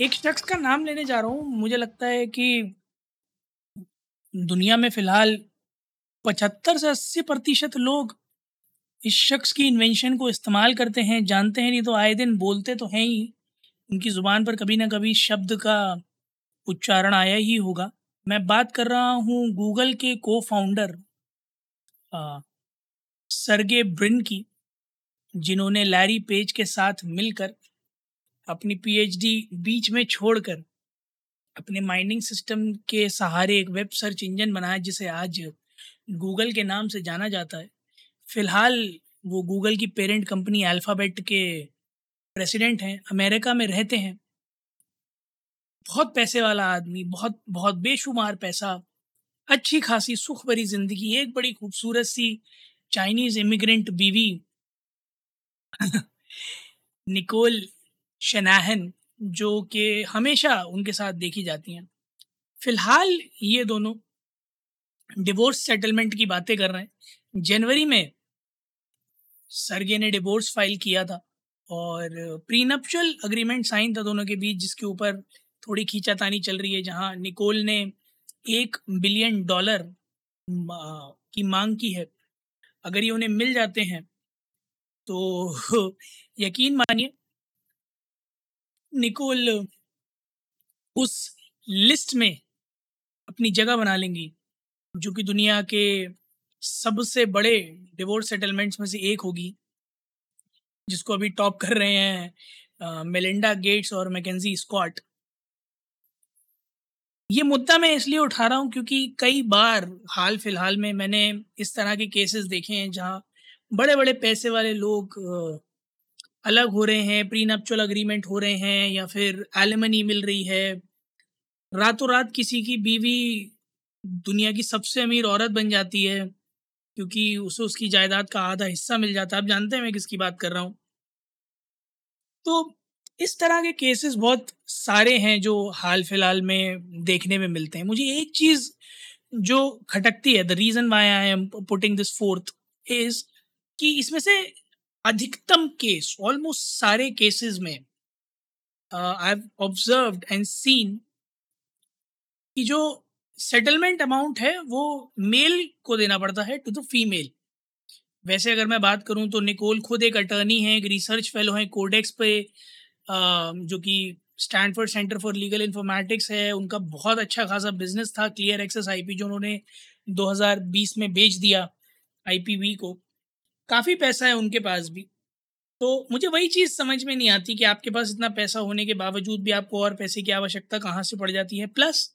एक शख्स का नाम लेने जा रहा हूँ। मुझे लगता है कि दुनिया में फ़िलहाल पचहत्तर से अस्सी प्रतिशत लोग इस शख्स की इन्वेंशन को इस्तेमाल करते हैं, जानते हैं, नहीं तो आए दिन बोलते तो हैं ही। उनकी ज़ुबान पर कभी ना कभी शब्द का उच्चारण आया ही होगा। मैं बात कर रहा हूँ गूगल के को फाउंडर सरगे ब्रिन की जिन्होंने लैरी पेज के साथ मिलकर अपनी पीएचडी बीच में छोड़कर अपने माइनिंग सिस्टम के सहारे एक वेब सर्च इंजन बनाया, जिसे आज गूगल के नाम से जाना जाता है। फ़िलहाल वो गूगल की पेरेंट कंपनी अल्फ़ाबेट के प्रेसिडेंट हैं अमेरिका में रहते हैं। बहुत पैसे वाला आदमी, बहुत बहुत बेशुमार पैसा, अच्छी खासी सुख भरी ज़िंदगी, एक बड़ी खूबसूरत सी चाइनीज़ इमिग्रेंट बीवी निकोल शनाहन, जो कि हमेशा उनके साथ देखी जाती हैं। फ़िलहाल ये दोनों डिवोर्स सेटलमेंट की बातें कर रहे हैं। जनवरी में सरगे ने डिवोर्स फ़ाइल किया था और प्रीनप्शल अग्रीमेंट साइन था दोनों के बीच, जिसके ऊपर थोड़ी खींचातानी चल रही है, जहाँ निकोल ने एक बिलियन डॉलर की मांग की है। अगर ये उन्हें मिल जाते हैं तो यकीन मानिए निकोल उस लिस्ट में अपनी जगह बना लेंगी, जो कि दुनिया के सबसे बड़े डिवोर्स सेटलमेंट्स में से एक होगी, जिसको अभी टॉप कर रहे हैं मेलिंडा गेट्स और मैकेजी स्कॉट ये मुद्दा मैं इसलिए उठा रहा हूँ क्योंकि कई बार हाल फ़िलहाल में मैंने इस तरह के केसेस देखे हैं जहाँ बड़े बड़े पैसे वाले लोग अलग हो रहे हैं प्री नपचुअल अग्रीमेंट हो रहे हैं या फिर एलिमनी मिल रही है। रातों रात किसी की बीवी दुनिया की सबसे अमीर औरत बन जाती है, क्योंकि उसे उसकी जायदाद का आधा हिस्सा मिल जाता है। आप जानते हैं मैं किसकी बात कर रहा हूँ। तो इस तरह के केसेस बहुत सारे हैं जो हाल फ़िलहाल में देखने में मिलते हैं। मुझे एक चीज़ जो खटकती है the reason why I am putting this forth is कि इसमें से अधिकतम केस ऑलमोस्ट सारे केसेस में I have observed and seen कि जो सेटलमेंट अमाउंट है, वो मेल को देना पड़ता है टू द फीमेल वैसे अगर मैं बात करूँ तो निकोल खुद एक अटर्नी है, एक रिसर्च फेलो हैं कोडेक्स पे जो कि Stanford centre for legal informatics है, उनका बहुत अच्छा खासा बिज़नेस था क्लियर एक्सेस आईपी जो उन्होंने 2020 में बेच दिया आईपीवी को। काफ़ी पैसा है उनके पास भी। तो मुझे वही चीज़ समझ में नहीं आती कि आपके पास इतना पैसा होने के बावजूद भी आपको और पैसे की आवश्यकता कहाँ से पड़ जाती है। प्लस,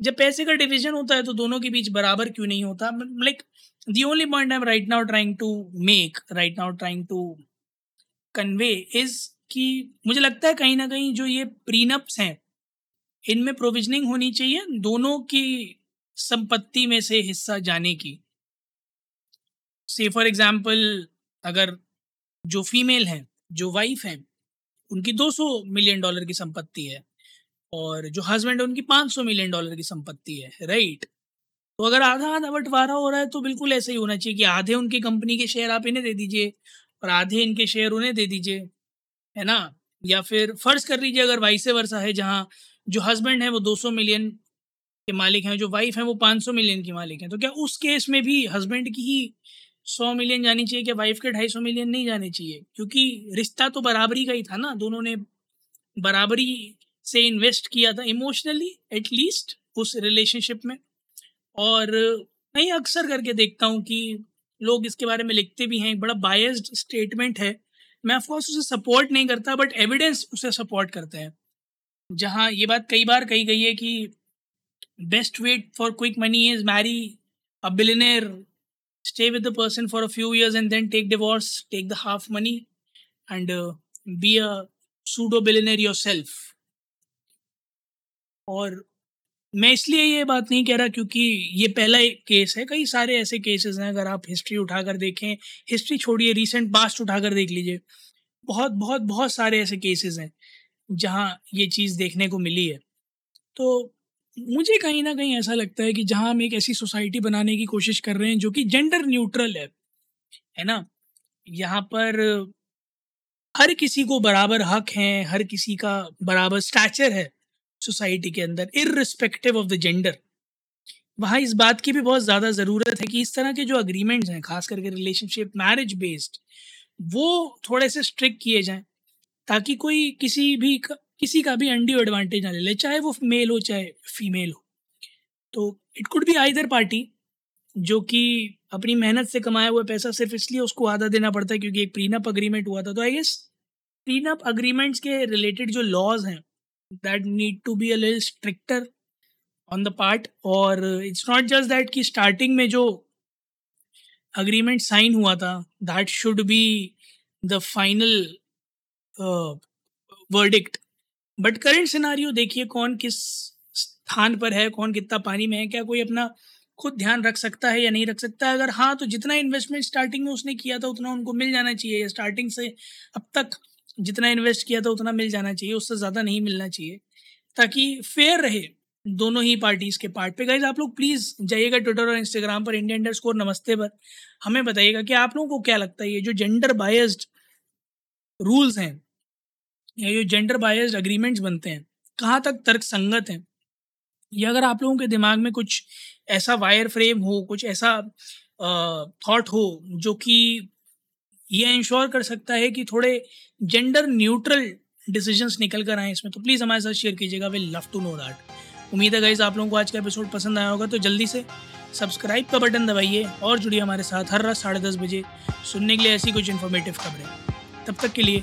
जब पैसे का डिवीज़न होता है तो दोनों के बीच बराबर क्यों नहीं होता? Like the only point I am right now trying to make right now trying to convey is कि मुझे लगता है कहीं ना कहीं जो ये प्रीनप्स हैं, इनमें प्रोविजनिंग होनी चाहिए दोनों की संपत्ति में से हिस्सा जाने की। से फॉर एग्ज़ाम्पल अगर जो फीमेल हैं, जो वाइफ हैं, उनकी 200 मिलियन डॉलर की संपत्ति है और जो हस्बैंड है, उनकी 500 मिलियन डॉलर की संपत्ति है राइट तो अगर आधा आधा बंटवारा हो रहा है तो बिल्कुल ऐसा ही होना चाहिए कि आधे उनकी कंपनी के शेयर आप इन्हें दे दीजिए और आधे इनके शेयर उन्हें दे दीजिए, है ना? या फिर फ़र्ज़ कर लीजिए अगर वाइसे वर्षा है, जहाँ जो हस्बैंड है, वो 200 मिलियन के मालिक हैं, जो वाइफ हैं, वो 500 मिलियन की मालिक हैं तो क्या उस केस में भी हस्बैंड की ही सौ मिलियन जानी चाहिए क्या वाइफ के ढाई सौ मिलियन नहीं जाने चाहिए? क्योंकि रिश्ता तो बराबरी का ही था ना, दोनों ने बराबरी से इन्वेस्ट किया था इमोशनली एटलीस्ट उस रिलेशनशिप में। और मैं अक्सर करके देखता हूँ कि लोग इसके बारे में लिखते भी हैं बड़ा बायस्ड स्टेटमेंट है। मैं ऑफकोर्स उसे सपोर्ट नहीं करता बट एविडेंस उसे सपोर्ट करता है। जहाँ ये बात कई बार कही गई है कि best bet for quick money is marry a billionaire stay with the person for a few years and then take divorce take the half money and uh, be a pseudo billionaire yourself. और मैं इसलिए ये बात नहीं कह रहा क्योंकि ये पहला केस है कई सारे ऐसे केसेस हैं अगर आप हिस्ट्री उठाकर देखें हिस्ट्री छोड़िए रीसेंट पास्ट उठाकर देख लीजिए। बहुत बहुत बहुत सारे ऐसे केसेस हैं जहाँ ये चीज़ देखने को मिली है। तो मुझे कहीं ना कहीं ऐसा लगता है कि जहाँ हम एक ऐसी सोसाइटी बनाने की कोशिश कर रहे हैं जो कि जेंडर न्यूट्रल है है ना? यहाँ पर हर किसी को बराबर हक हैं, हर किसी का बराबर स्टैचर है सोसाइटी के अंदर इरिस्पेक्टिव ऑफ़ द जेंडर वहाँ इस बात की भी बहुत ज़्यादा ज़रूरत है कि इस तरह के जो अग्रीमेंट्स हैं, खास करके रिलेशनशिप मैरिज बेस्ड वो थोड़े से स्ट्रिक्ट किए जाएँ, ताकि कोई किसी भी किसी का भी अंडी एडवांटेज ना ले ले, चाहे वो मेल हो, चाहे फीमेल हो। तो it could be either party जो कि अपनी मेहनत से कमाया हुआ पैसा सिर्फ़ इसलिए उसको आधा देना पड़ता है क्योंकि एक प्रीनअप अग्रीमेंट हुआ था। तो आई गेस प्रीनअप अग्रीमेंट्स के रिलेटेड जो लॉज हैं that need to be a little stricter on the part और इट्स नॉट जस्ट दैट कि स्टार्टिंग में जो अग्रीमेंट साइन हुआ था that should be the final verdict but current scenario देखिए कौन किस स्थान पर है, कौन कितना पानी में है, क्या कोई अपना खुद ध्यान रख सकता है या नहीं रख सकता है? अगर हाँ तो जितना इन्वेस्टमेंट स्टार्टिंग में उसने किया था, उतना उनको मिल जाना चाहिए, या स्टार्टिंग से अब तक जितना इन्वेस्ट किया था, उतना मिल जाना चाहिए, उससे ज़्यादा नहीं मिलना चाहिए, ताकि फेयर रहे दोनों ही पार्टीज़ के पार्ट पे। गाइज़ आप लोग प्लीज़ जाइएगा ट्विटर और इंस्टाग्राम पर इंडिया इंडर स्कोर नमस्ते पर। हमें बताइएगा कि आप लोगों को क्या लगता है, ये जो जेंडर बायस्ड रूल्स हैं या जो जेंडर बायस्ड अग्रीमेंट्स बनते हैं, कहाँ तक तर्क संगत हैं? या अगर आप लोगों के दिमाग में कुछ ऐसा वायर फ्रेम हो, कुछ ऐसा थॉट हो, जो कि ये इंश्योर कर सकता है कि थोड़े जेंडर न्यूट्रल डिसीजंस निकल कर आए इसमें तो प्लीज़ हमारे साथ शेयर कीजिएगा। We love to know that उम्मीद है गाइज़ आप लोगों को आज का एपिसोड पसंद आया होगा तो जल्दी से सब्सक्राइब का बटन दबाइए और जुड़िए हमारे साथ हर रात साढ़े दस बजे सुनने के लिए ऐसी कुछ इन्फॉर्मेटिव खबरें। तब तक के लिए